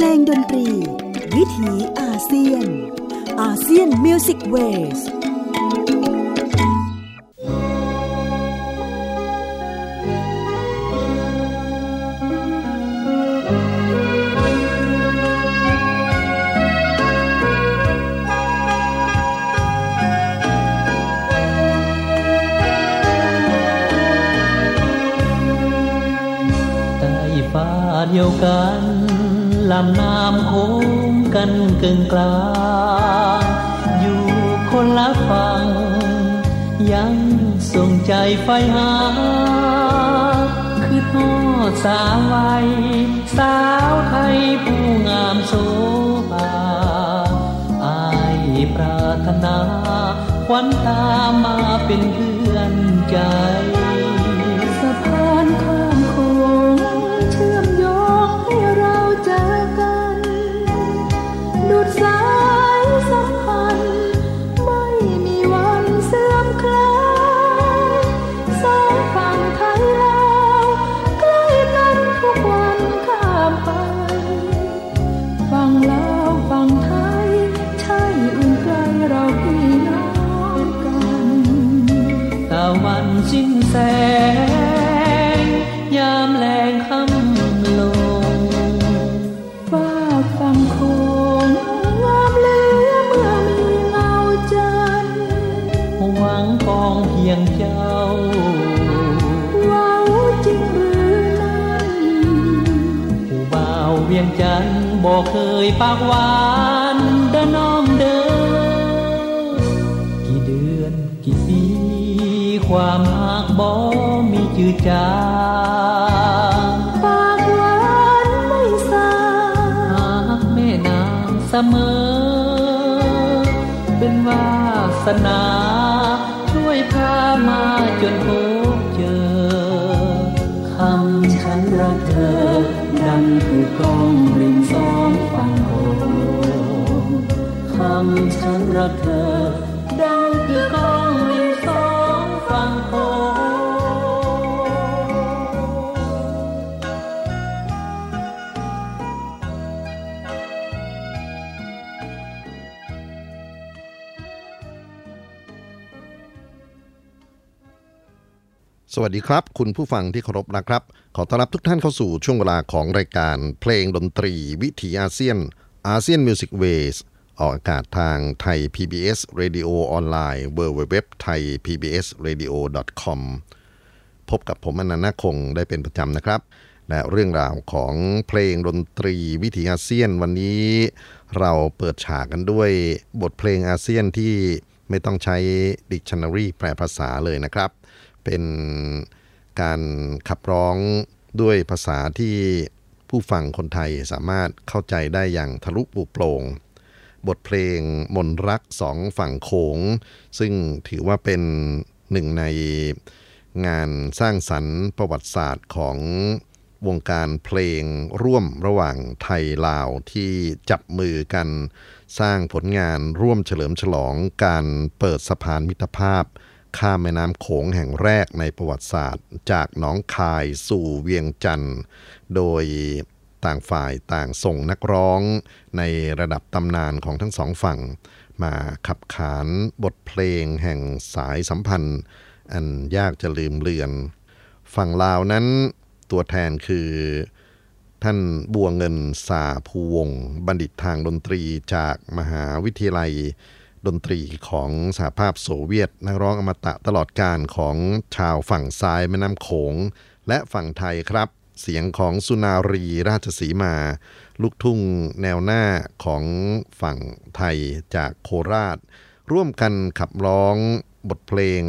เพลงดนตรี วิถีอาเซียน อาเซียนมิวสิกเวสเดียวกัน ลำน้ำโค้งกันกึ่งกลาง อยู่คนละฝั่ง ยังส่งใจไฟหา คือทอดสาวไวสาวไทยผู้งามโสภาอายปรารถนา ควันตามาเป็นเพื่อนใจ ยังจำบอกเคยปากหวานเดินน้องเดินกี่เดือนกี่ปีความหักบ่มีจืดจางปากหวานไม่สาหักแม่นางเสมอ เป็นวาสนา ช่วยพามาจนพบ รักเธอ ดังคือกองริมสองฝั่งโขสวัสดีครับ คุณผู้ฟังที่เคารพนะครับ ขอต้อนรับทุกท่านเข้าสู่ช่วงเวลาของรายการเพลงดนตรีวิถีอาเซียน ASEAN Music Ways ออกอากาศทางไทย PBS Radio ออนไลน์ w w w t h a i PBS Radio com พบกับผมอนันต์คงได้เป็นประจำนะครับ และเรื่องราวของเพลงดนตรีวิถีอาเซียนวันนี้เราเปิดฉากกันด้วยบทเพลงอาเซียนที่ไม่ต้องใช้ดิกชันนารีแปลภาษาเลยนะครับ เป็นการขับร้องด้วยภาษาที่ผู้ฟังคนไทยสามารถเข้าใจได้อย่างทะลุปุโปร่ง บทเพลงมนรักสองฝั่งโขง ซึ่งถือว่าเป็นหนึ่งในงานสร้างสรรค์ประวัติศาสตร์ของวงการเพลงร่วมระหว่างไทยลาวที่จับมือกันสร้างผลงานร่วมเฉลิมฉลองการเปิดสะพานมิตรภาพ ข้ามแม่น้ำโขงแห่งแรกในประวัติศาสตร์ จากหนองคายสู่เวียงจันทร์โดย ต่างฝ่ายต่างส่งนักร้องในระดับตำนานของทั้งสองฝั่ง มาขับขานบทเพลงแห่งสายสัมพันธ์ อันยากจะลืมเลือน ฝั่งลาวนั้นตัวแทนคือ ท่านบัวเงินสาภูวง บัณฑิตทางดนตรีจากมหาวิทยาลัย ดนตรีของสหภาพโซเวียต นักร้องอมตะตลอดการของชาวฝั่งซ้ายแม่น้ำโขงและฝั่งไทยครับ เสียงของสุนารีราชสีมา ลูกทุ่งแนวหน้าของฝั่งไทยจากโคราช ร่วมกันขับร้องบทเพลง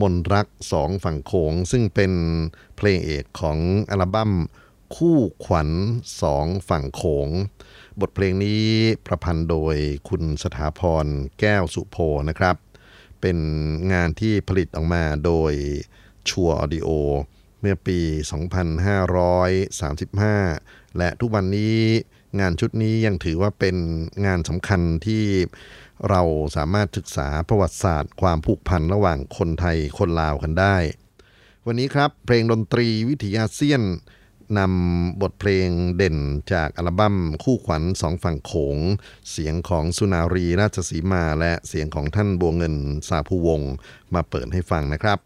มนรักสองฝั่งโขง ซึ่งเป็นเพลงเอกของอัลบั้มคู่ขวัญสองฝั่งโขง บทเพลงนี้ประพันธ์โดยคุณสถาพรแก้วสุโพนะครับ เป็นงานที่ผลิตออกมาโดยชัวออดิโอ เมื่อปี 2535 และทุกวันนี้งานชุดนี้ยังถือว่าเป็นงานสำคัญที่เราสามารถศึกษาประวัติศาสตร์ ความผูกพันระหว่างคนไทยคนลาวกันได้ วันนี้ครับเพลงดนตรีวิถีอาเซียนนำบทเพลงเด่นจากอัลบั้มคู่ขวัญสองฝั่งโขง เสียงของสุนารีราชสีมาและเสียงของท่านบัวเงินสาภูวงศ์มาเปิดให้ฟังนะครับ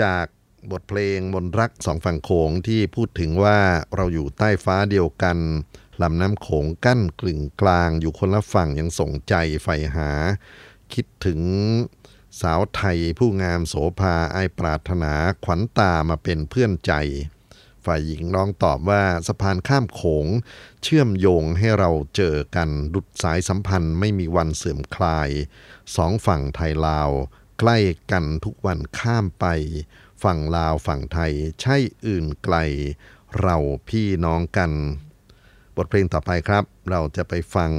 จาก บทเพลงมนรักสองฝั่งโขงที่พูดถึงว่าเราอยู่ใต้ฟ้าเดียวกันลำน้ำโขงกั้นกลึงกลางอยู่คนละฝั่งยังส่งใจใฝ่หา คิดถึงสาวไทยผู้งามโสภาไอปรารถนาขวัญตามาเป็นเพื่อนใจ ฝ่ายหญิงน้องตอบว่าสะพานข้ามโขง เชื่อมโยงให้เราเจอกันดุดสายสัมพันธ์ไม่มีวันเสื่อมคลาย สองฝั่งไทยลาว ใกล้กันทุกวันข้ามไป ฝั่งลาวฝั่งไทยใช่อื่นไกล เราพี่น้องกัน บทเพลงต่อไปครับ เราจะไปฟัง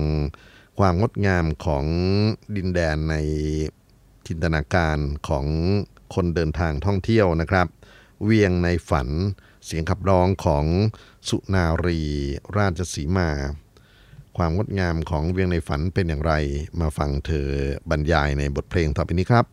ความงดงามของดินแดนในจินตนาการของคนเดินทางท่องเที่ยวนะครับ เวียงในฝันเสียงขับร้องของสุนารีราชสีมา ความงดงามของเวียงในฝันเป็นอย่างไร มาฟังเธอบรรยายในบทเพลงต่อไปนี้ครับ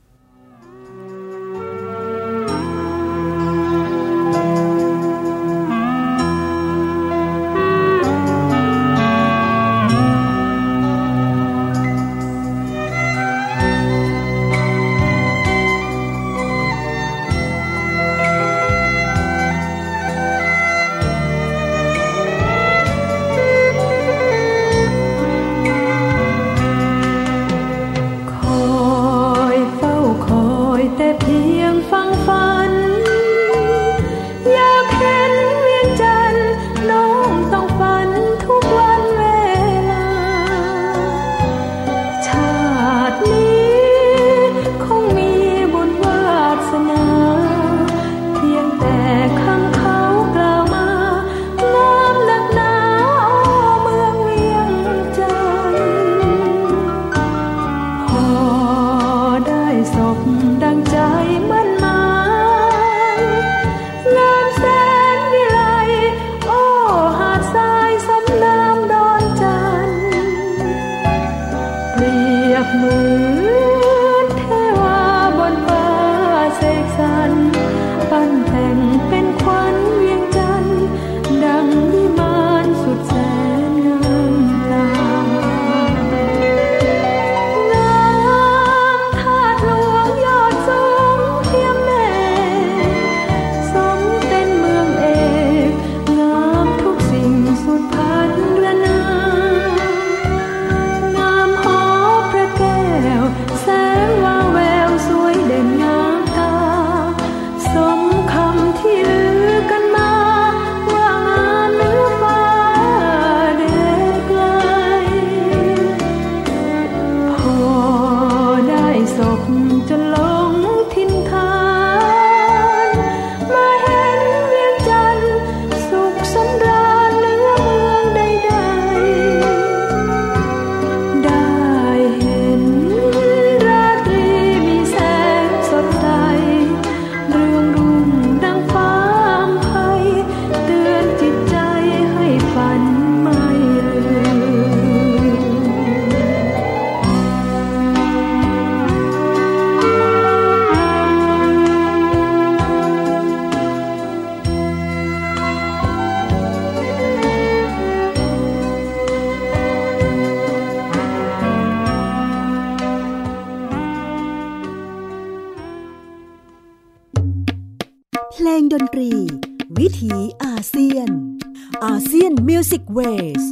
Music Ways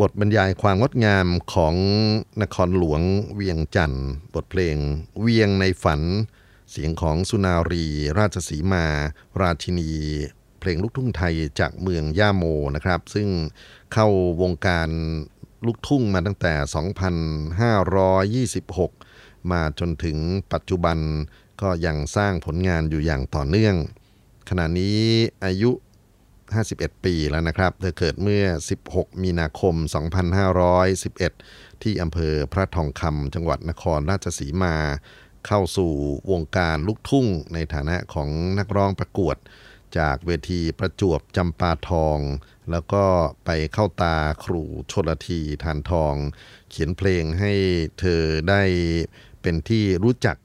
บทบรรยายความงดงามของนครหลวงเวียงจันทน์ บทเพลงเวียงในฝัน เสียงของสุนารี ราชสีมา ราชินี เพลงลูกทุ่งไทยจากเมืองย่าโมนะครับ ซึ่งเข้าวงการลูกทุ่งมาตั้งแต่ 2526 มาจนถึงปัจจุบันก็ยังสร้างผลงานอยู่อย่างต่อเนื่อง ขณะนี้อายุ 51 ปีแล้วนะครับ เธอเกิดเมื่อ 16 มีนาคม 2511 ที่อำเภอพระทองคำจังหวัดนครราชสีมา เข้าสู่วงการลูกทุ่งในฐานะของนักร้องประกวด จากเวทีประจวบจำปาทอง แล้วก็ไปเข้าตาครูชนลทีทานทอง เขียนเพลงให้เธอได้เป็นที่รู้จัก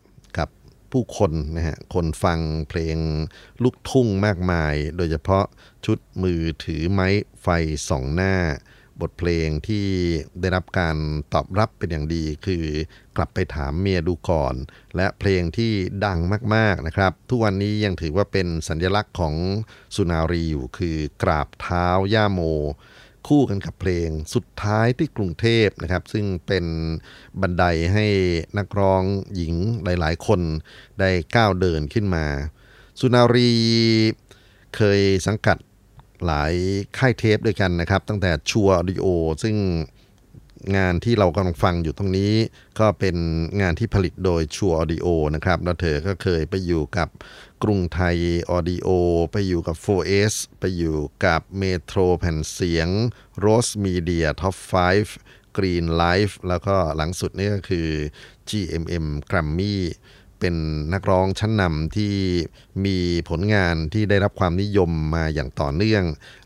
ผู้คนนะฮะคนฟังเพลงลูกทุ่งมากมาย โดยเฉพาะชุดมือถือไม้ไฟสองหน้า บทเพลงที่ได้รับการตอบรับเป็นอย่างดีคือกลับไปถามเมียดูก่อน และเพลงที่ดังมากๆนะครับ ทุกวันนี้ยังถือว่าเป็นสัญลักษณ์ของสุนารีอยู่คือกราบเท้าย่าโม คู่กันกับเพลงสุดท้ายที่กรุงเทพนะครับ ซึ่งเป็นบันไดให้นักร้องหญิงหลาย ๆ คนได้ก้าวเดินขึ้นมา สุนารีเคยสังกัดหลายค่ายเทปด้วยกันนะครับ ตั้งแต่ชัวร์ออดิโอซึ่ง งานที่เรากำลังฟังอยู่ตรงนี้ ก็เป็นงานที่ผลิตโดยชัวร์ออดิโอนะครับ แล้วเธอก็เคยไปอยู่กับกรุงไทยออดิโอ ไปอยู่กับ 4S ไปอยู่กับเมโทรแผ่นเสียง Rose Media Top 5 Green Life แล้วก็หลังสุดนี่ก็คือ GMM Grammy เป็นนักร้องชั้นนำที่มีผลงานที่ได้รับความนิยมมาอย่างต่อเนื่อง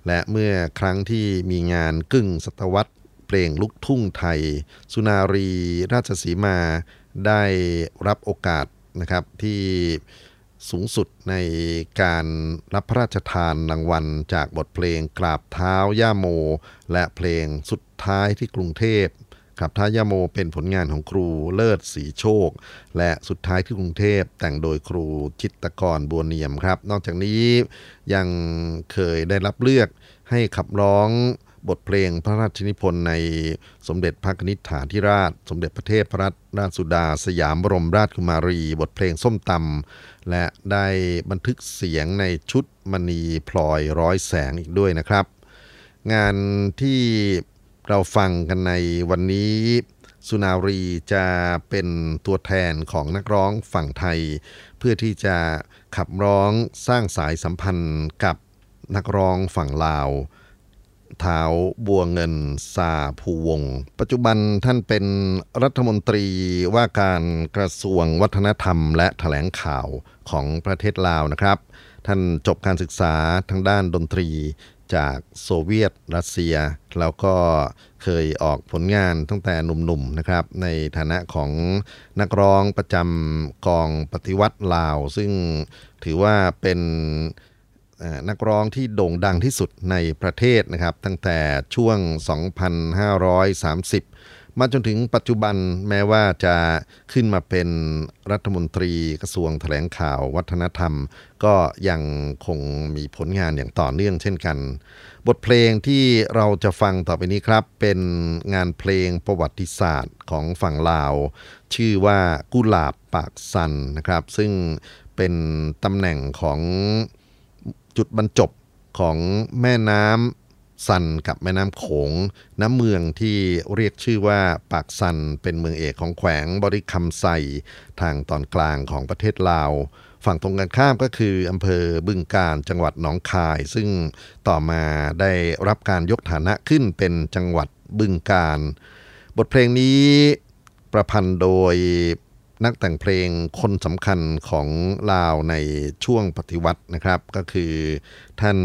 และเมื่อครั้งที่มีงานกึ่งศตวรรษ ลงลูกทุ่งไทย สุนารีราชสีมาได้รับโอกาสนะครับที่สูงสุดในการรับพระราชทานรางวัลจากบทเพลงกราบเท้าย่าโม และเพลงสุดท้ายที่กรุงเทพกับเท้าย่าโมเป็นผลงานของครูเลิศสีโชค และสุดท้ายที่กรุงเทพแต่งโดยครูจิตตกรบัวเนียมครับ นอกจากนี้ยังเคยได้รับเลือกให้ขับร้อง บทเพลงพระราชนิพนธ์ในสมเด็จพระนิษฐาธิราช สมเด็จพระเทพพระราชสุดา สยามบรมราชกุมารี บทเพลงส้มตำและได้บันทึกเสียงในชุดมณีพลอยร้อยแสงอีกด้วยนะครับ งานที่เราฟังกันในวันนี้สุนารีจะเป็นตัวแทนของนักร้องฝั่งไทย เพื่อที่จะขับร้องสร้างสายสัมพันธ์กับนักร้องฝั่งลาว เท้าบัวเงินซาภูวง ปัจจุบันท่านเป็นรัฐมนตรีว่าการกระทรวงวัฒนธรรม และแถลงข่าวของประเทศลาวนะครับ ท่านจบการศึกษาทางด้านดนตรีจากโซเวียตรัสเซีย แล้วก็เคยออกผลงานตั้งแต่หนุ่มๆนะครับ ในฐานะของนักร้องประจำกองปฏิวัติลาว ซึ่งถือว่าเป็น นักร้องที่โด่งดังที่สุดในประเทศนะครับ ตั้งแต่ช่วง 2530 มาจนถึงปัจจุบันแม้ว่าจะขึ้นมาเป็นรัฐมนตรีกระทรวงแถลงข่าววัฒนธรรม ก็ยังคงมีผลงานอย่างต่อเนื่องเช่นกัน บทเพลงที่เราจะฟังต่อไปนี้ครับ เป็นงานเพลงประวัติศาสตร์ของฝั่งลาว ชื่อว่ากุหลาบปากสันนะครับ ซึ่งเป็นตำแหน่งของ จุดบรรจบของแม่น้ำซันกับแม่น้ำโขง น้ำเมืองที่เรียกชื่อว่าปากซันเป็นเมืองเอกของแขวงบริคำไซทางตอนกลางของประเทศลาว ฝั่งตรงกันข้ามก็คืออำเภอบึงการจังหวัดหนองคาย ซึ่งต่อมาได้รับการยกฐานะขึ้นเป็นจังหวัดบึงการ บทเพลงนี้ประพันธ์โดย นักแต่งเพลงคนสำคัญของลาวในช่วงปฏิวัตินะครับ ก็คือท่าน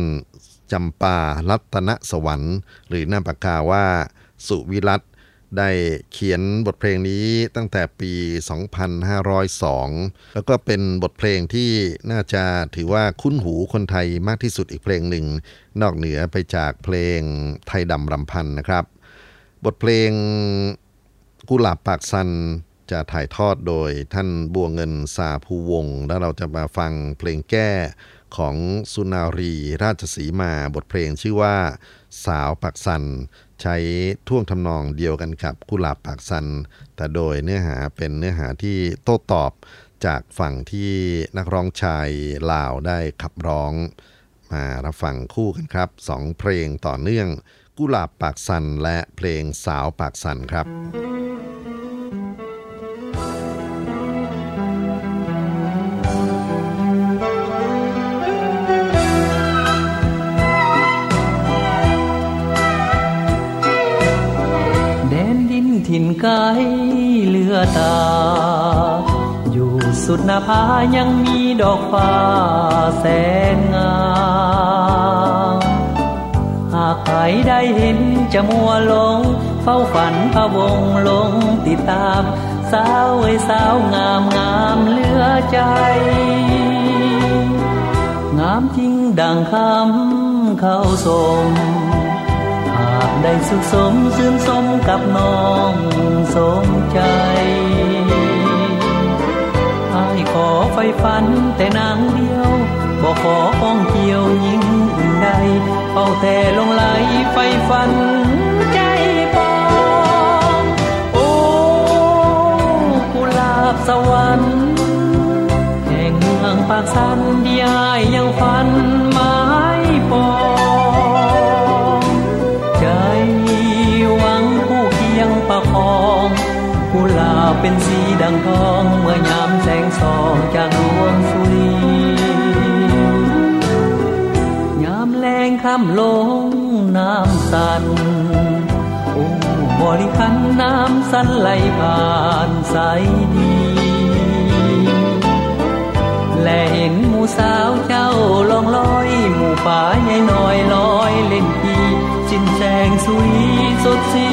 จำปารัตนสวรรค์ หรือนาปากกาว่าสุวิรัตได้เขียนบทเพลงนี้ตั้งแต่ปี 2502 แล้วก็เป็นบทเพลงที่น่าจะถือว่าคุ้นหูคนไทยมากที่สุดอีกเพลงหนึ่ง นอกเหนือไปจากเพลงไทยดำรำพันนะครับ บทเพลงกุหลาบปากซัน จะถ่ายทอดโดยท่านบัวเงินสาภูวงศ์แล้วเราจะมาฟังเพลงแก้ของสุนารีราชสีมาบทเพลงชื่อว่า สาวปากสัน ใช้ท่วงทำนองเดียวกันกับกุหลาบปากสัน แต่โดยเนื้อหาเป็นเนื้อหาที่โต้ตอบจากฝั่งที่นักร้องชายลาวได้ขับร้อง มารับฟังคู่กันครับสองเพลงต่อเนื่อง กุหลาบปากสันและเพลงสาวปากสันครับ ถิ่นไกลเลือตา อยู่สุดนาภายังมีดอกฟ้าแสนงามหากใครได้เห็นจะมัวลง เฝ้าฝันพะวงลงติดตาม สาวเอ้สาวงามงามเลือใจ งามจริงดังคำเข้าสม ได้สุขสมซื่นสมกับน้องสมใจอายขอไฟฝันแต่นางเดียวบอกขอป้องเกี่ยวยิ่งใดเฝ้าแต่ลงไหลไฟฝันใจปองโอ้กุหลาบสวรรค์แห่งเมืองปากสันดีอายยังฝัน เป็นสีดังทอง เมื่อยามแสงส่องจากดวงสุรียามแรงคำลงน้ำสันโอ้บริคันน้ำสันไหลผ่านสายดีและเห็นหมูสาวเจ้าลองลอย หมู่ป่าใหญ่น้อยลอยเล่นทีจินแสงสุรีสดสี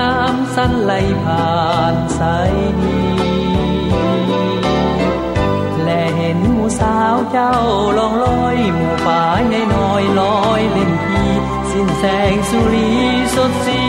น้ำสั้นไหลผ่านสายดีและเห็นหมูสาวเจ้าลองลอยหมู่ป่าใหญ่น้อยลอยเล่นทีสิ้นแสงสุรีสดสี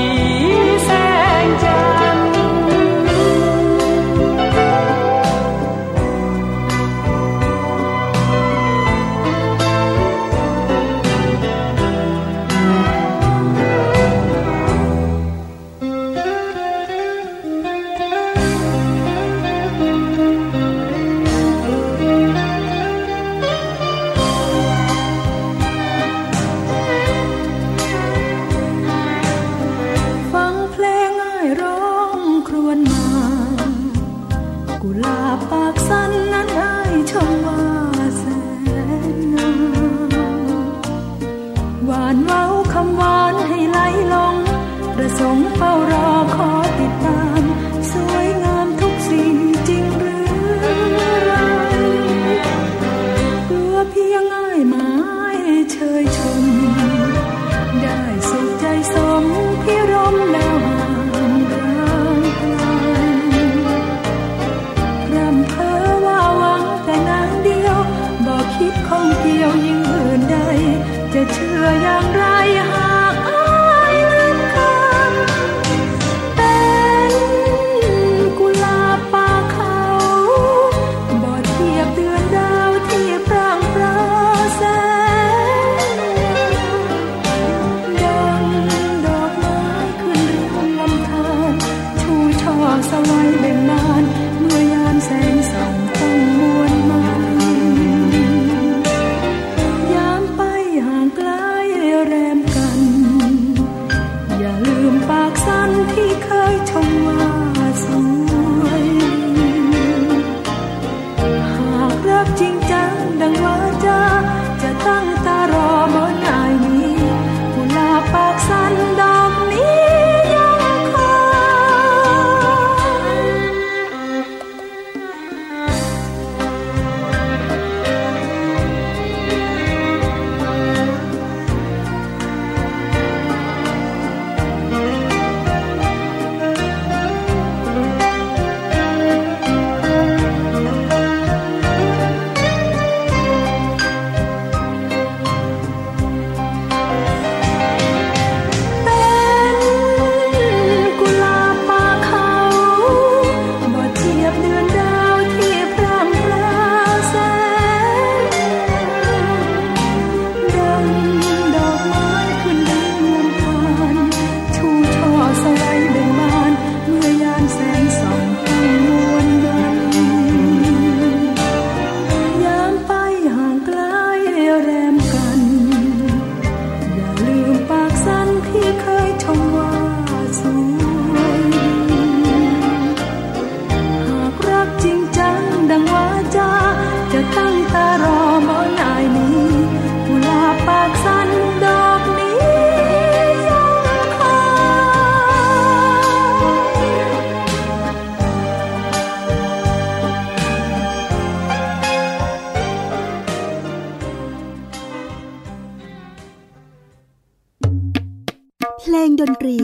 ลงดนตรี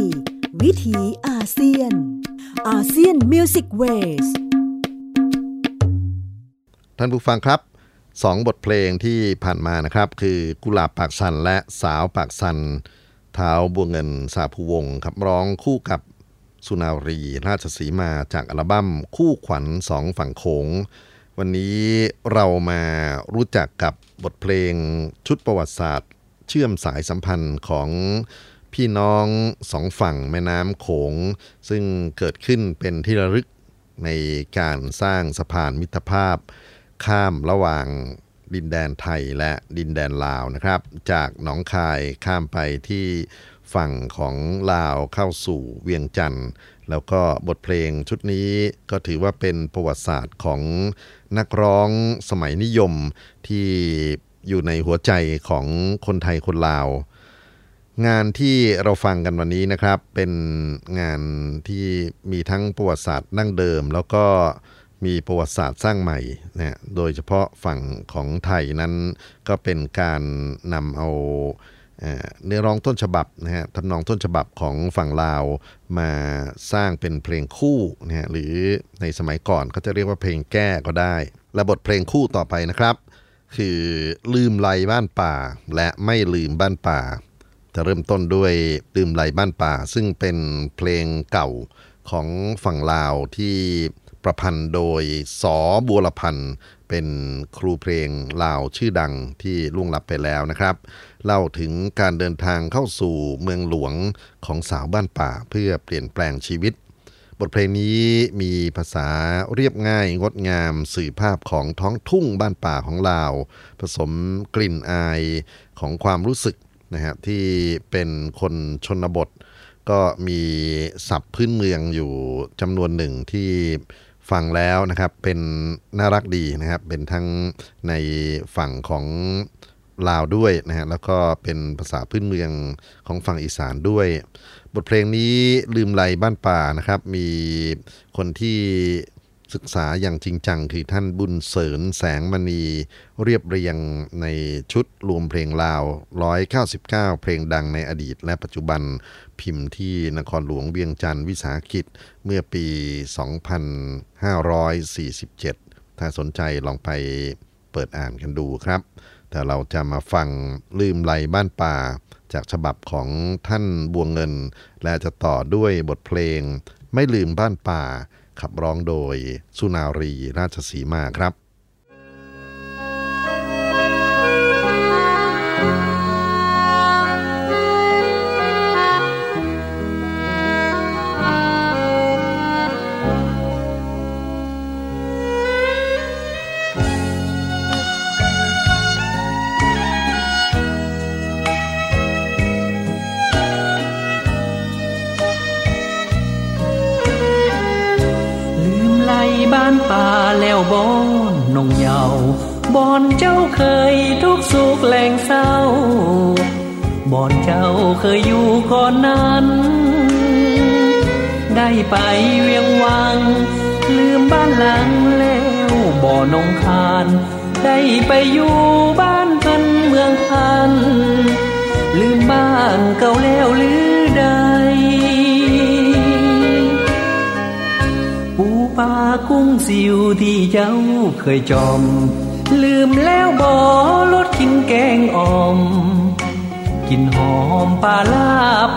วิถีอาเซียน ASEAN Music Waysท่านผู้ฟังครับสองบทเพลงที่ผ่านมานะครับ คือกุหลาบปากซันและสาวปากซันท้าวบัวเงินซาพูวงครับร้องคู่กับสุนารีราชสีมาจากอัลบั้มคู่ขวัญสองฝั่งโขง วันนี้เรามารู้จักกับบทเพลงชุดประวัติศาสตร์ เชื่อมสายสัมพันธ์ของ พี่น้องสองฝั่งแม่น้ำโขง ซึ่งเกิดขึ้นเป็นที่ระลึกในการสร้างสะพานมิตรภาพ ข้ามระหว่างดินแดนไทยและดินแดนลาวนะครับ จากหนองคายข้ามไปที่ฝั่งของลาวเข้าสู่เวียงจันทร์แล้วก็บทเพลงชุดนี้ก็ถือว่าเป็นประวัติศาสตร์ของนักร้องสมัยนิยมที่อยู่ในหัวใจของคนไทยคนลาว งานที่เราฟังกันวันนี้นะครับ เป็นงานที่มีทั้งประวัติศาสตร์นั่งเดิม แล้วก็มีประวัติศาสตร์สร้างใหม่นะโดยเฉพาะฝั่งของไทยนั้นก็เป็นการนำเอาเนื้อร้องต้นฉบับนะฮะทำนองต้นฉบับของฝั่งลาวมาสร้างเป็นเพลงคู่นะฮะหรือในสมัยก่อนเขาจะเรียกว่าเพลงแก้ก็ได้และบทเพลงคู่ต่อไปนะครับ คือลืมไลบ้านป่า และไม่ลืมบ้านป่า จะเริ่มต้นด้วยลืมไหลบ้านป่า ซึ่งเป็นเพลงเก่าของฝั่งลาวที่ประพันธ์โดยสอบัวละพันธ์เป็นครูเพลงลาวชื่อดังที่ล่วงลับไปแล้วนะครับ เล่าถึงการเดินทางเข้าสู่เมืองหลวงของสาวบ้านป่าเพื่อเปลี่ยนแปลงชีวิต บทเพลงนี้มีภาษาเรียบง่ายงดงามสื่อภาพของท้องทุ่งบ้านป่าของลาว ผสมกลิ่นอายของความรู้สึก นะฮะที่เป็นคนชนบท ก็มีศัพท์พื้นเมืองอยู่จำนวนหนึ่งที่ฟังแล้วนะครับเป็นน่ารักดีนะครับ เป็นทั้งในฝั่งของลาวด้วยนะฮะแล้วก็เป็นภาษาพื้นเมืองของฝั่งอีสานด้วย บทเพลงนี้ลืมไหลบ้านป่านะครับ มีคนที่ ศึกษาอย่างจริงจัง คือท่านบุญเสริญแสงมณีเรียบเรียงในชุดรวมเพลงลาว 199 เพลงดังในอดีต และปัจจุบันพิมพ์ที่นครหลวงเวียงจันทร์วิสาหกิจเมื่อปี 2547 ถ้าสนใจลองไปเปิดอ่านกันดูครับ แต่เราจะมาฟังลืมไหลบ้านป่าจากฉบับของท่านบวงเงิน และจะต่อด้วยบทเพลงไม่ลืมบ้านป่า ขับร้องโดยสุนารีราชสีมาครับานป่าแล้วบอนนงเยาบอนเจ้าเคยทุกสุขแหล่งเศร้าบอนเจ้าเคยอยู่ก่อนนั้น ได้ไปเวียงวัง ลืมบ้านหลังแล้วบ่อนงคานได้ไปอยู่บ้านพันเมืองพันลืมบ้านเก่าแล้วหรือใด ปลากุ้งสิวที่เจ้าเคยจอม ลืมแล้วบ่ลดกินแกงอ่อม กินหอมปลาลา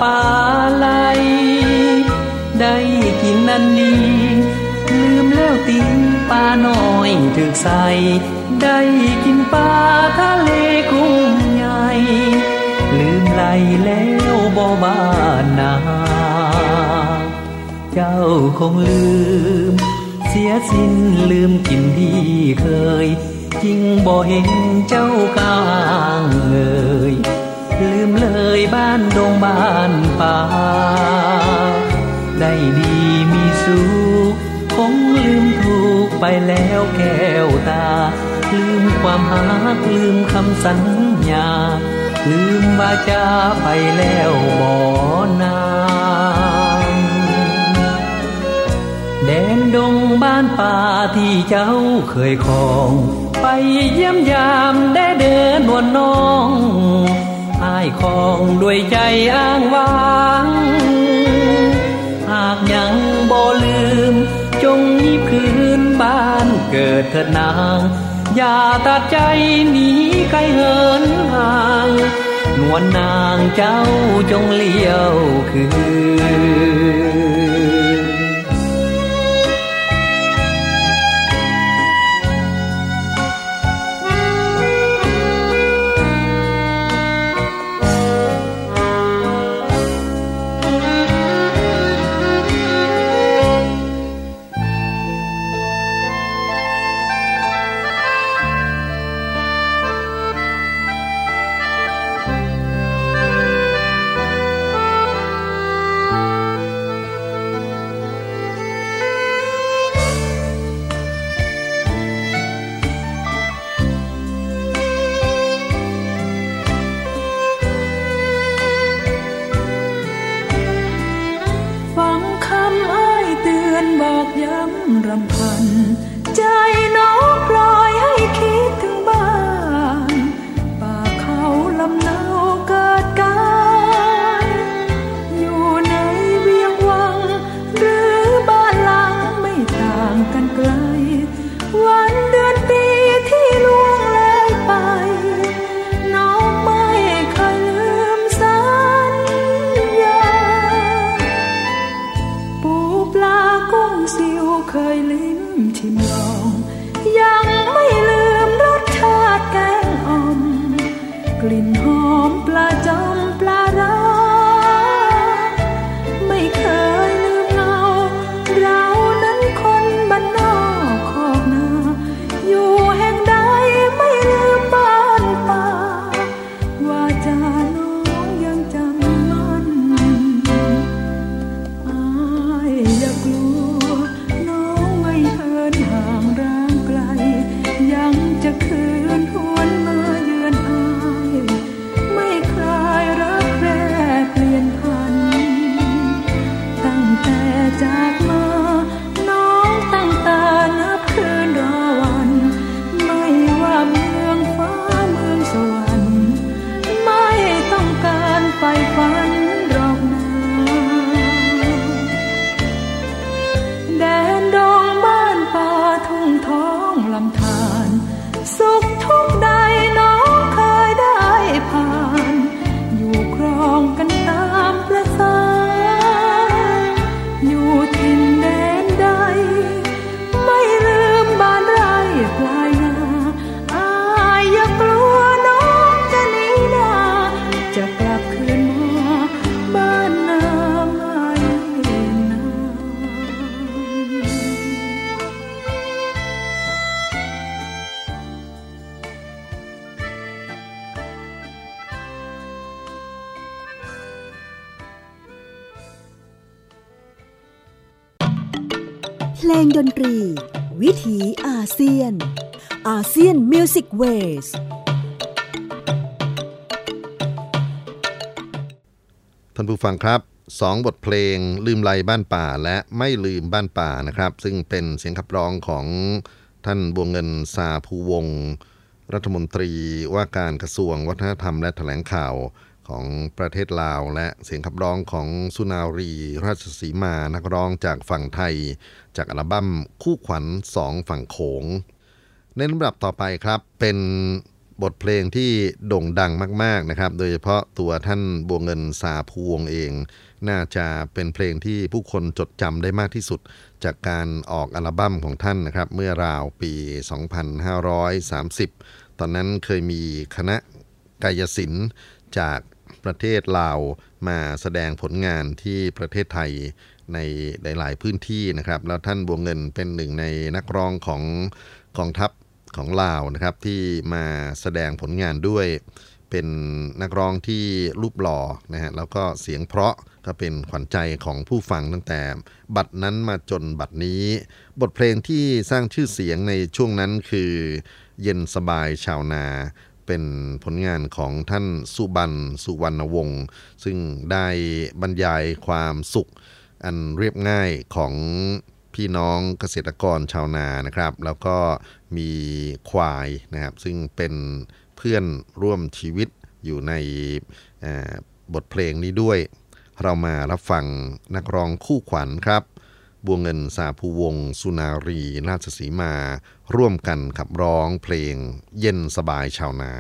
ปลาไหลได้กินนั่นดีลืมแล้วตีปลาน้อยถึกใส่ได้กินปลาทะเลกุ้งใหญ่ ลืมไหลแล้วบ่บ้านนา เจ้าคงลืม เสียสิ้นลืมกินที่เคย จริงบ่เห็นเจ้ากางเอ่ยลืมเลยบ้านดงบ้านป่า ได้ดีมีสุขคงลืมถูกไปแล้วแก้วตา ลืมความหาลืมคำสัญญา ลืมวาจาไปแล้วบ่อนา แดนดงบ้านป่าที่เจ้าเคยคอง ไปเยี่ยมยามได้เดินวนน้องอายคองด้วยใจอ้างว้างหากยังบ่ลืม จงยิบคืนบ้านเกิดเถิดนาง อย่าตัดใจหนีไกลเหินห่างนวลนางเจ้าจงเลี้ยวคืน Music Waysท่านผู้ฟังครับสองบทเพลงลืมไลบ้านป่าและไม่ลืมบ้านป่านะครับ ซึ่งเป็นเสียงขับร้องของท่านบัวเงินซาพูวงรัฐมนตรีว่าการกระทรวงวัฒนธรรมและแถลงข่าวของประเทศลาว และเสียงขับร้องของสุนารีราชสีมานักร้องจากฝั่งไทย จากอัลบั้มคู่ขวัญสองฝั่งโขง ในลำดับต่อไปครับเป็นบทเพลงที่โด่งดังมาก ๆนะครับ โดยเฉพาะตัวท่านบัวเงินสาภวงเอง น่าจะเป็นเพลงที่ผู้คนจดจำได้มากที่สุด จากการออกอัลบั้มของท่านนะครับ เมื่อราวปี 2530 ตอนนั้นเคยมีคณะกายศิลป์จากประเทศลาวมาแสดงผลงานที่ประเทศไทยในหลาย ๆ พื้นที่นะครับ แล้วท่านบัวเงินเป็นหนึ่งในนักร้องของกองทัพ ของลาวนะครับที่มาแสดงผลงานด้วย เป็นนักร้องที่รูปหล่อนะฮะแล้วก็เสียงเพราะก็เป็นขวัญใจของผู้ฟังตั้งแต่ บัดนั้นมาจนบัดนี้ บทเพลงที่สร้างชื่อเสียงในช่วงนั้นคือ เย็นสบายชาวนาเป็นผลงานของท่านสุบันสุวรรณวงศ์ซึ่งได้บรรยายความสุขอันเรียบง่ายของ พี่น้องเกษตรกรชาวนานะครับ แล้วก็มีควายนะครับ ซึ่งเป็นเพื่อนร่วมชีวิตอยู่ในบทเพลงนี้ด้วย เรามารับฟังนักร้องคู่ขวัญครับ บัวเงินสาภูวงสุนารีราชสีมา ร่วมกันขับร้องเพลงเย็นสบายชาวนา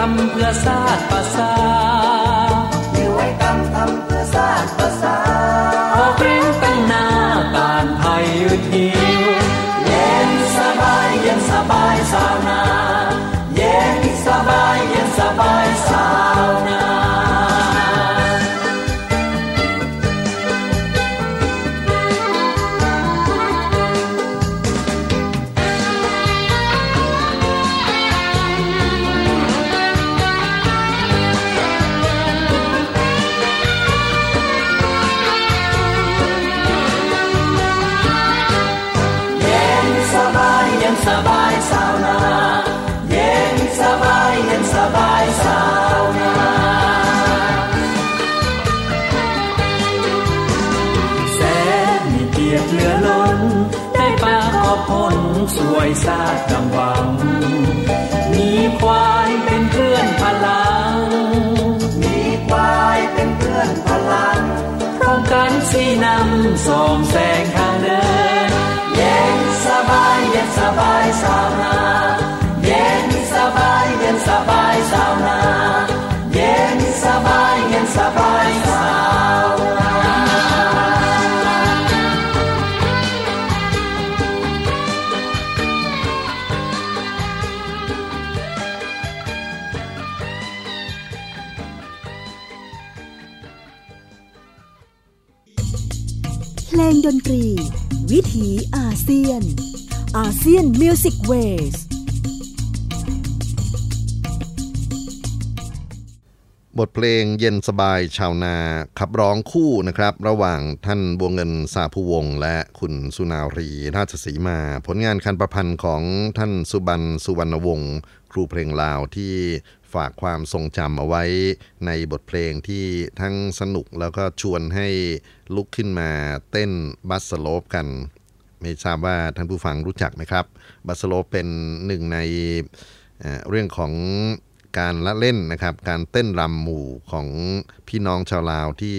ำทำเพื่อศาสตร์ภาษา ส่องแสงทางเดิน เย็นสบายเย็นสบายสาวนา นตรี วิถีอาเซียน ASEAN Music Waysบทเพลงเย็นสบายชาวนาขับร้องคู่นะครับ ระหว่างท่านบัวเงินสาภูวงศ์และคุณสุนารีราชสีมา ผลงานการประพันธ์ของท่านสุบันสุวรรณวงศ์ครูเพลงลาวที่ ฝากความทรงจำเอาไว้ในบทเพลงที่ทั้งสนุกแล้วก็ชวนให้ลุกขึ้นมาเต้นบัสโลปกัน ไม่ทราบว่าท่านผู้ฟังรู้จักไหมครับ บัสโลปเป็นหนึ่งในเรื่องของการละเล่นนะครับ การเต้นรำหมู่ของพี่น้องชาวลาวที่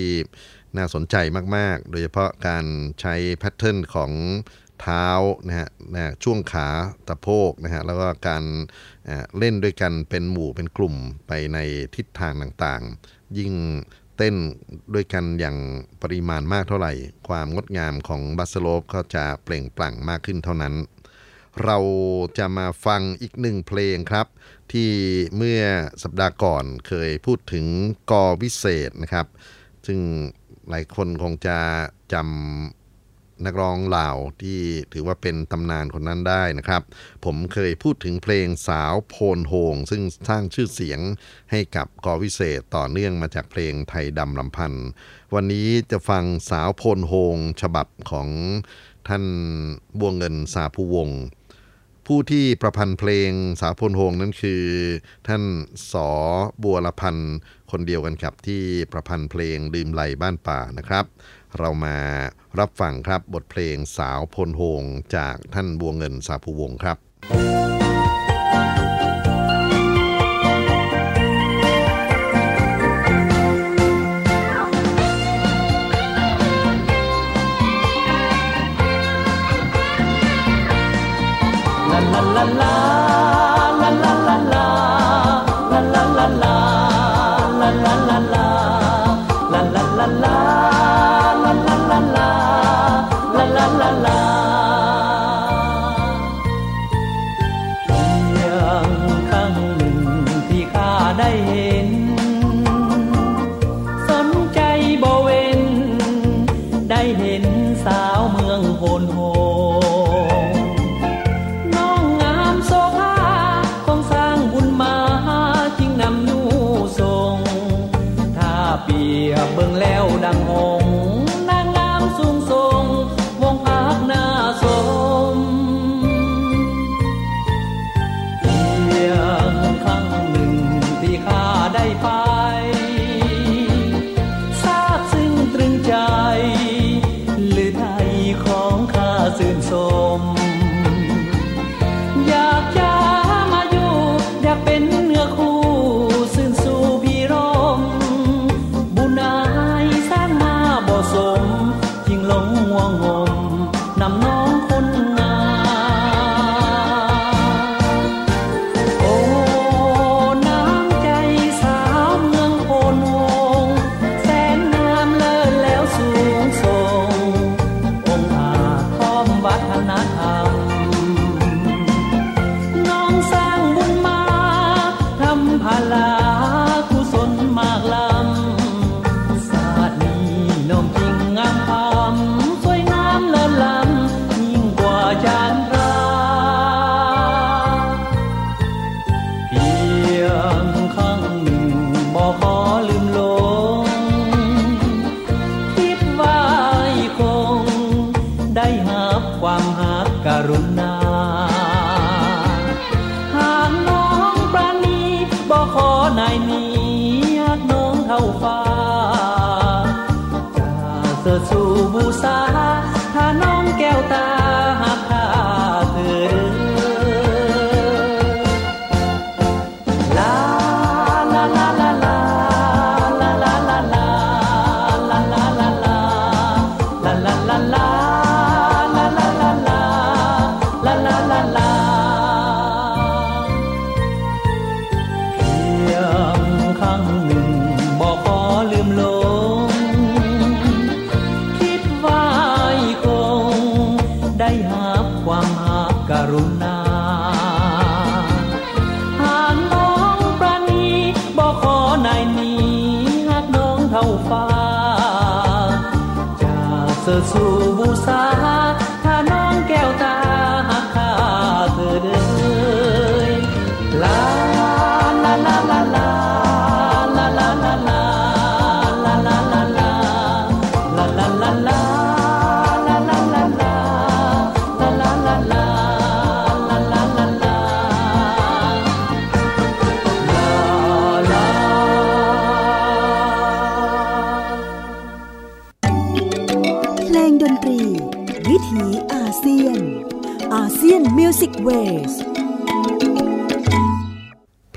น่าสนใจมาก ๆ โดยเฉพาะการใช้ pattern ของ เท้านะฮะนะช่วงขาตะโพกนะฮะแล้วก็การเอ่อเล่นด้วยกันเป็นหมู่เป็นกลุ่มไปในทิศทางต่างๆ ยิ่งเต้นด้วยกันอย่างปริมาณมากเท่าไหร่ ความงดงามของบัสโลปก็จะเปล่งปลั่งมากขึ้นเท่านั้น เราจะมาฟังอีกหนึ่งเพลงครับ ที่เมื่อสัปดาห์ก่อนเคยพูดถึงกอวิเศษนะครับ ซึ่งหลายคนคงจะจำ นักร้องลาวที่ถือว่าเป็นตำนานคนนั้นได้นะครับ ผมเคยพูดถึงเพลงสาวโพนโฮง ซึ่งสร้างชื่อเสียงให้กับกอวิเศษต่อเนื่องมาจากเพลงไทยดำลำพันธ์วันนี้จะฟังสาวโพนโฮง ฉบับของท่านบัวเงินสาภูวงศ์ผู้ที่ประพันธ์เพลงสาวพลโฮงนั้นคือ ท่านสอบัวละพันธ์คนเดียวกันครับที่ประพันธ์เพลงลืมไหลบ้านป่านะครับ เรามารับฟังครับบทเพลงสาวพลโฮงจากท่านบัวเงินสาภูวงครับ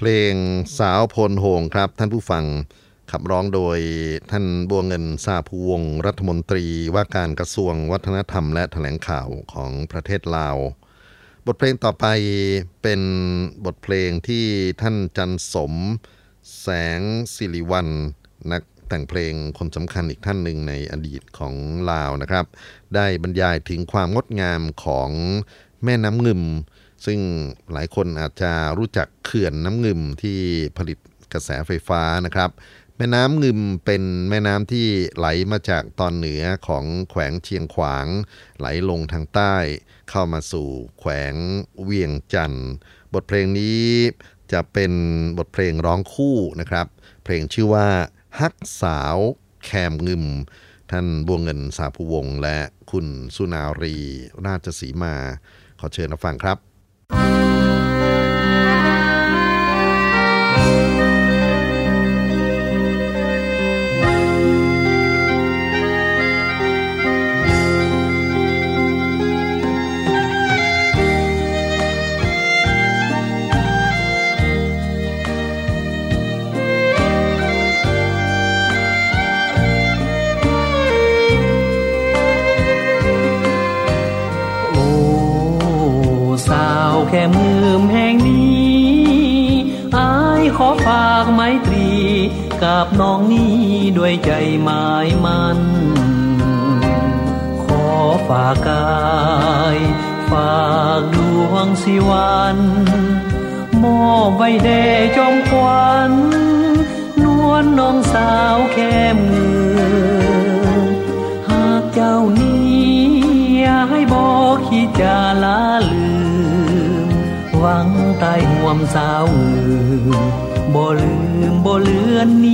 ลงสาวพลโหงครับ ท่านผู้ฟังขับร้องโดยท่านบัวเงินซาภูวงรัฐมนตรีว่าการกระทรวงวัฒนธรรมและแถลงข่าวของประเทศลาว บทเพลงต่อไปเป็นบทเพลงที่ท่านจันสม แสงสิริวัลนักแต่งเพลงคนสำคัญอีกท่านหนึ่งในอดีตของลาวนะครับ ได้บรรยายถึงความงดงามของแม่น้ำงึม ซึ่งหลายคนอาจจะรู้จักเขื่อนน้ำงึมที่ผลิตกระแสไฟฟ้านะครับ แม่น้ำงึมเป็นแม่น้ำที่ไหลมาจากตอนเหนือของแขวงเชียงขวาง ไหลลงทางใต้ เข้ามาสู่แขวงเวียงจันทร์บทเพลงนี้จะเป็นบทเพลงร้องคู่นะครับ เพลงชื่อว่าฮักสาวแคมงึม ท่านบวงเงินสาภูวงศ์และคุณสุนารี ราชสีมา ขอเชิญรับฟังครับ โแค่มือแห่งนี้อายขอฝากไมตรีกับน้องนี้ด้วยใจหมายมัน ขอฝากกายฝากดวงสิวันมอบไว้แด่จอมควันนวลน้องสาวแค่มือหากเจ้านี้อย่าให้บอกคิดจะลาลืมห วังตายห่วมสาวมือบ่ลืมบ่เลือนนี้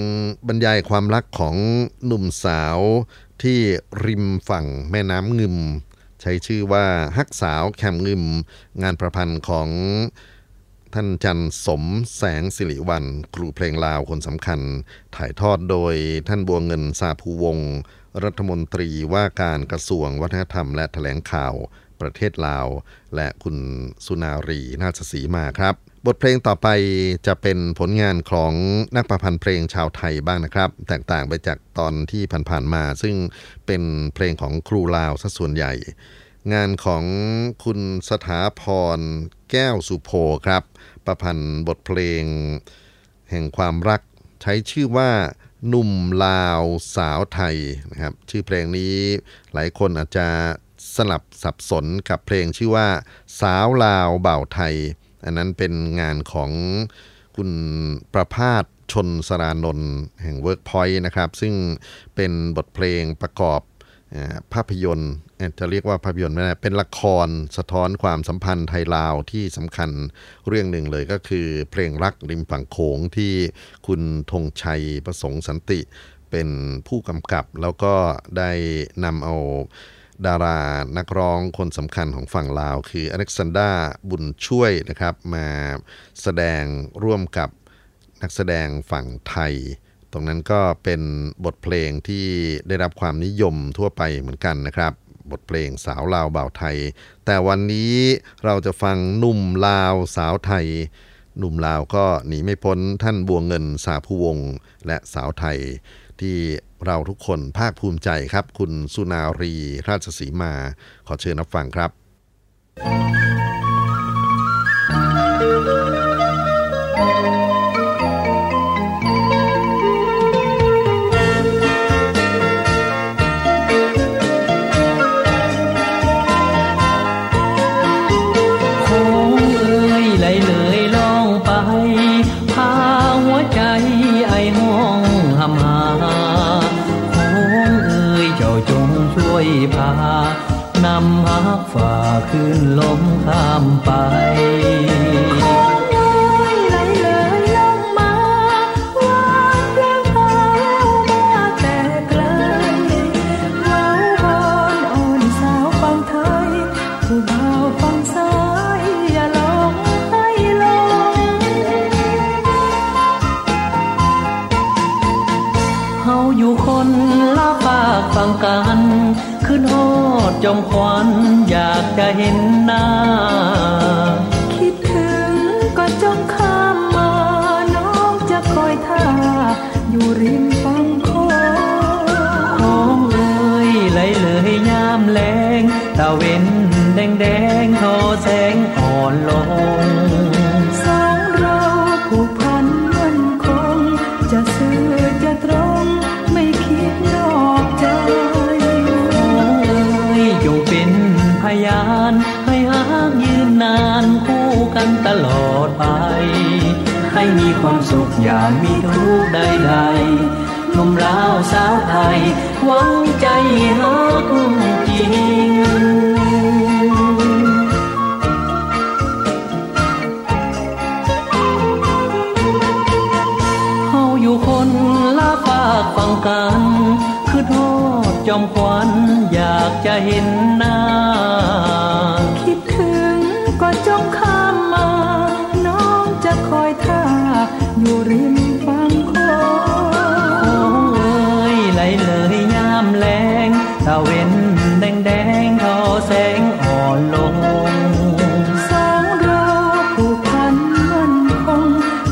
งบรรยายความรักของหนุ่มสาวที่ริมฝั่งแม่น้ำงึม ใช้ชื่อว่าฮักสาวแคมงึม งานประพันธ์ของท่านจันสมแสงสิริวัลครูเพลงลาวคนสำคัญ ถ่ายทอดโดยท่านบัวเงินสาภูวงศ์รัฐมนตรีว่าการกระทรวงวัฒนธรรมและแถลงข่าวประเทศลาว และคุณสุนารีนาศรีมาครับ บทเพลงต่อไปจะเป็นผลงานของนักประพันธ์เพลงชาวไทยบ้างนะครับ แตกต่างไปจากตอนที่ผ่านๆมา ซึ่งเป็นเพลงของครูลาวซะส่วนใหญ่ งานของคุณสถาพรแก้วสุโพครับ ประพันธ์บทเพลง แห่งความรัก ใช้ชื่อว่าหนุ่มลาวสาวไทยนะครับชื่อเพลงนี้หลายคนอาจจะสลับสับสนกับเพลงชื่อว่า สาวลาวเบ่าไทย อันนั้นเป็นงานของคุณประพาสชนสรานนท์แห่ง Workpoint นะครับ ซึ่งเป็นบทเพลงประกอบภาพยนตร์จะเรียกว่าภาพยนตร์ไม่ได้เป็นละครสะท้อนความสัมพันธ์ไทยลาวที่สำคัญเรื่องหนึ่งเลยก็คือเพลงรักริมฝั่งโขงที่คุณธงชัยประสงค์สันติเป็นผู้กำกับแล้วก็ได้นำเอา ดารานักร้องคนสำคัญของฝั่งลาว คืออเล็กซานดราบุญช่วยนะครับมาแสดงร่วมกับนักแสดงฝั่งไทย ตรงนั้นก็เป็นบทเพลงที่ได้รับความนิยมทั่วไปเหมือนกันนะครับ บทเพลงสาวลาวบ่าวไทย แต่วันนี้เราจะฟังหนุ่มลาวสาวไทย หนุ่มลาวก็หนีไม่พ้นท่านบัวเงินสาภูวงศ์และสาวไทย ที่เราทุกคนภาคภูมิใจครับ คุณสุนารีราชสีมา ขอเชิญรับฟังครับโฝ่าขึ้นลมข้ามไป ให้มีความสุขอย่ามีทุกข์ใดๆหนุ่มลาวสาวไทยหวังใจฮักจริงเฮาอยู่คนละฝากฟังกันคือโทษจอมควันอยากจะเห็นหน้า ริมฝั่งโองเอ้ยไหลเลยยามแลงตะเวนแดงแดงทอแสงอ่อนลง สองเราผูกพันมั่นคง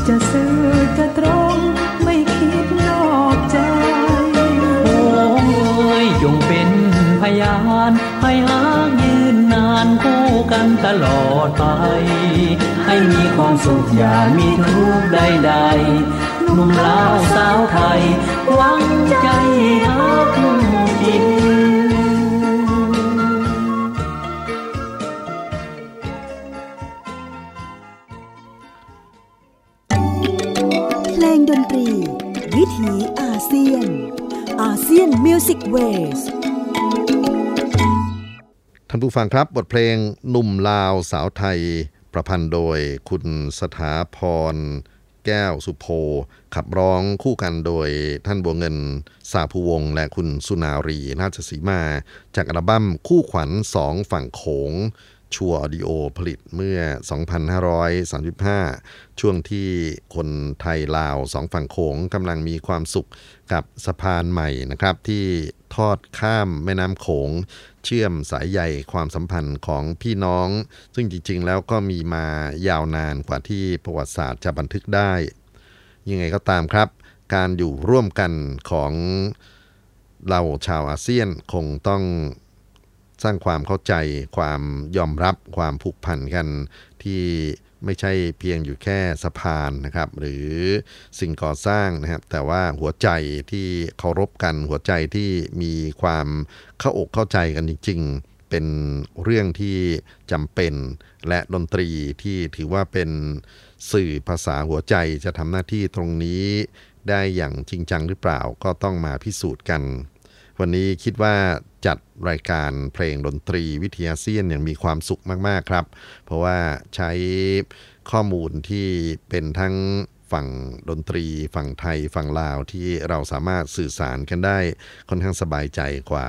จะซื่อจะตรงไม่คิดนอกใจ โอ้ยจงเป็นพยานให้หากยืนนานคู่กันตลอดไป ให้มีความสุขอย่ามีทุกข์ใดๆหนุ่มลาวสาวไทยหวังใจฮักจริงเพลงดนตรี วิถีอาเซียน อาเซียนมิวสิกเวสท่านผู้ฟังครับบทเพลงหนุ่มลาวสาวไทย ประพันธ์โดยคุณสถาพร แก้วสุโพ ขับร้องคู่กันโดยท่านบัวเงิน สาภูวงศ์และคุณสุนารี ราชสีมา จากอัลบั้มคู่ขวัญสองฝั่งโขง ชัวออดิโอผลิตเมื่อ 2535 ช่วงที่คนไทยลาวสองฝั่งโขงกำลังมีความสุขกับสะพานใหม่นะครับ ที่ทอดข้ามแม่น้ำโขง เชื่อมสายใยความสัมพันธ์ของพี่น้อง ซึ่งจริง ๆ แล้วก็มีมายาวนานกว่าที่ประวัติศาสตร์จะบันทึกได้ ยังไงก็ตามครับ การอยู่ร่วมกันของเราชาวอาเซียนคงต้อง สร้างความเข้าใจ ความยอมรับ ความผูกพันกันที่ไม่ใช่เพียงอยู่แค่สะพานนะครับ หรือสิ่งก่อสร้างนะครับ แต่ว่าหัวใจที่เคารพกันหัวใจที่มีความเข้าอกเข้าใจกันจริง ๆ เป็นเรื่องที่จำเป็น และดนตรีที่ถือว่าเป็นสื่อภาษาหัวใจจะทำหน้าที่ตรงนี้ได้อย่างจริงจังหรือเปล่าก็ต้องมาพิสูจน์กัน วันนี้คิดว่าจัดรายการเพลงดนตรีวิทยาเซียนอย่างมีความสุขมากๆครับ เพราะว่าใช้ข้อมูลที่เป็นทั้งฝั่งดนตรีฝั่งไทยฝั่งลาวที่เราสามารถสื่อสารกันได้ค่อนข้างสบายใจกว่า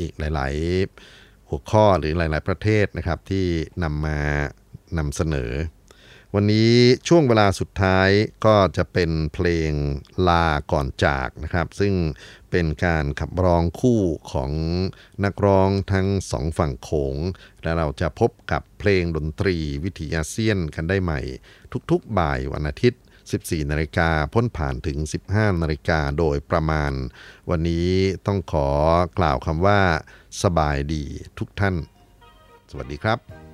อีกหลาย ๆ หัวข้อหรือหลาย ๆ ประเทศนะครับที่นำมานำเสนอ วันนี้ช่วงเวลาสุดท้ายก็จะเป็นเพลงลาก่อนจากนะครับ ซึ่งเป็นการขับร้องคู่ของนักร้องทั้งสองฝั่งโขง และเราจะพบกับเพลงดนตรีวิทยาเซียนกันได้ใหม่ ทุกๆบ่ายวันอาทิตย์ 14 นาฬิกาพ้นผ่านถึง 15 นาฬิกาโดยประมาณ วันนี้ต้องขอกล่าวคำว่า สบายดีทุกท่าน สวัสดีครับ